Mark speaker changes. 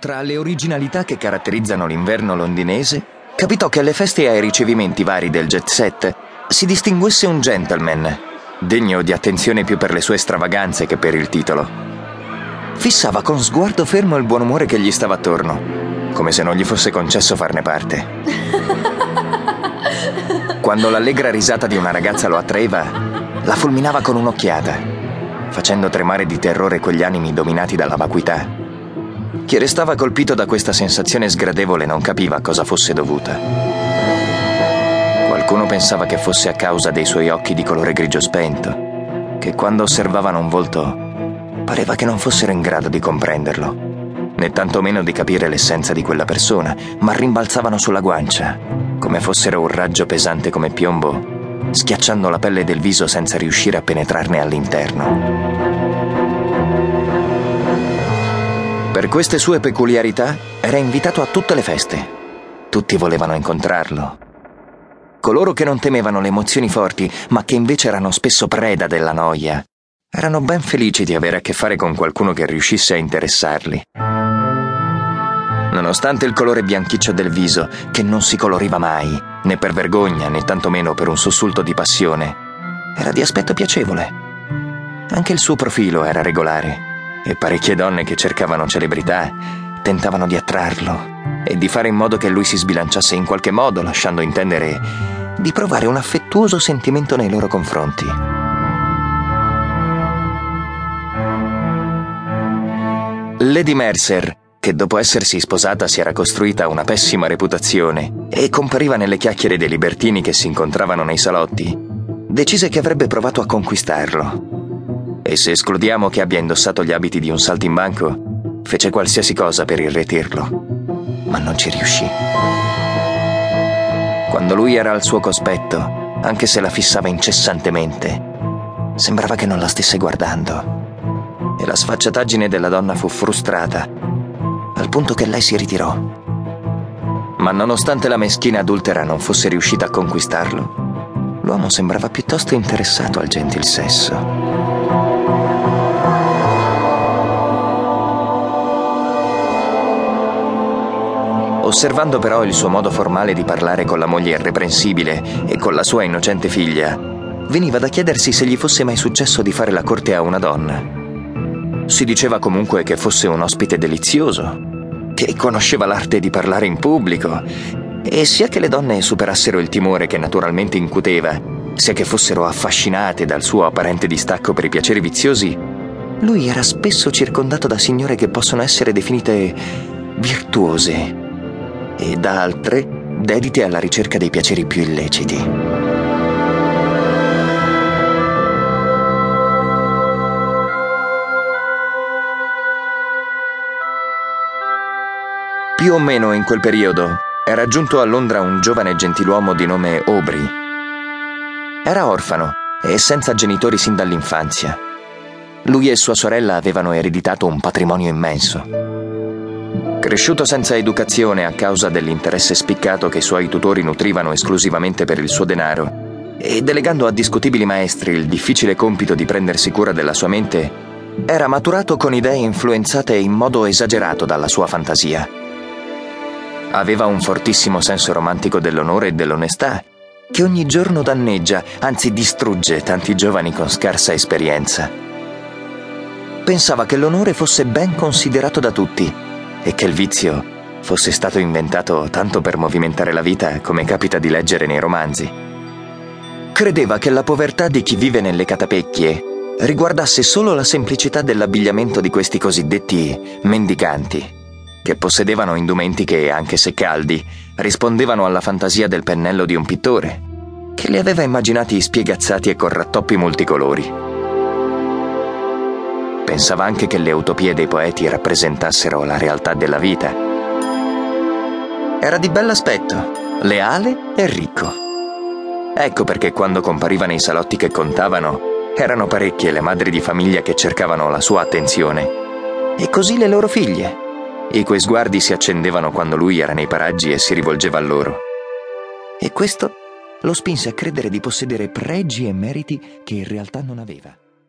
Speaker 1: Tra le originalità che caratterizzano l'inverno londinese, capitò che alle feste e ai ricevimenti vari del jet set si distinguesse un gentleman, degno di attenzione più per le sue stravaganze che per il titolo. Fissava con sguardo fermo il buon umore che gli stava attorno, come se non gli fosse concesso farne parte. Quando l'allegra risata di una ragazza lo attraeva, la fulminava con un'occhiata, facendo tremare di terrore quegli animi dominati dalla vacuità chi restava colpito da questa sensazione sgradevole non capiva a cosa fosse dovuta. Qualcuno pensava che fosse a causa dei suoi occhi di colore grigio spento, che quando osservavano un volto pareva che non fossero in grado di comprenderlo, né tantomeno di capire l'essenza di quella persona, ma rimbalzavano sulla guancia, come fossero un raggio pesante come piombo, schiacciando la pelle del viso senza riuscire a penetrarne all'interno. Per queste sue peculiarità era invitato a tutte le feste. Tutti volevano incontrarlo. Coloro che non temevano le emozioni forti, ma che invece erano spesso preda della noia, erano ben felici di avere a che fare con qualcuno che riuscisse a interessarli. Nonostante il colore bianchiccio del viso, che non si coloriva mai, né per vergogna né tantomeno per un sussulto di passione, era di aspetto piacevole. Anche il suo profilo era regolare e parecchie donne che cercavano celebrità tentavano di attrarlo e di fare in modo che lui si sbilanciasse in qualche modo, lasciando intendere di provare un affettuoso sentimento nei loro confronti. Lady Mercer, che dopo essersi sposata si era costruita una pessima reputazione e compariva nelle chiacchiere dei libertini che si incontravano nei salotti, decise che avrebbe provato a conquistarlo e se escludiamo che abbia indossato gli abiti di un saltimbanco, fece qualsiasi cosa per irretirlo, ma non ci riuscì. Quando lui era al suo cospetto, anche se la fissava incessantemente, sembrava che non la stesse guardando. E la sfacciataggine della donna fu frustrata, al punto che lei si ritirò. Ma nonostante la meschina adultera non fosse riuscita a conquistarlo, l'uomo sembrava piuttosto interessato al gentil sesso. Osservando però il suo modo formale di parlare con la moglie irreprensibile e con la sua innocente figlia, veniva da chiedersi se gli fosse mai successo di fare la corte a una donna. Si diceva comunque che fosse un ospite delizioso, che conosceva l'arte di parlare in pubblico, e sia che le donne superassero il timore che naturalmente incuteva, sia che fossero affascinate dal suo apparente distacco per i piaceri viziosi, lui era spesso circondato da signore che possono essere definite virtuose e da altre dedite alla ricerca dei piaceri più illeciti. Più o meno in quel periodo era giunto a Londra un giovane gentiluomo di nome Aubrey. Era orfano e senza genitori sin dall'infanzia. Lui e sua sorella avevano ereditato un patrimonio immenso Cresciuto senza educazione a causa dell'interesse spiccato che i suoi tutori nutrivano esclusivamente per il suo denaro, e delegando a discutibili maestri il difficile compito di prendersi cura della sua mente, era maturato con idee influenzate in modo esagerato dalla sua fantasia. Aveva un fortissimo senso romantico dell'onore e dell'onestà, che ogni giorno danneggia, anzi distrugge tanti giovani con scarsa esperienza. Pensava che l'onore fosse ben considerato da tutti e che il vizio fosse stato inventato tanto per movimentare la vita come capita di leggere nei romanzi. Credeva che la povertà di chi vive nelle catapecchie riguardasse solo la semplicità dell'abbigliamento di questi cosiddetti mendicanti, che possedevano indumenti che, anche se caldi, rispondevano alla fantasia del pennello di un pittore, che li aveva immaginati spiegazzati e con rattoppi multicolori. Pensava anche che le utopie dei poeti rappresentassero la realtà della vita. Era di bell'aspetto, leale e ricco. Ecco perché quando compariva nei salotti che contavano, erano parecchie le madri di famiglia che cercavano la sua attenzione. E così le loro figlie, i cui sguardi si accendevano quando lui era nei paraggi e si rivolgeva a loro. E questo lo spinse a credere di possedere pregi e meriti che in realtà non aveva.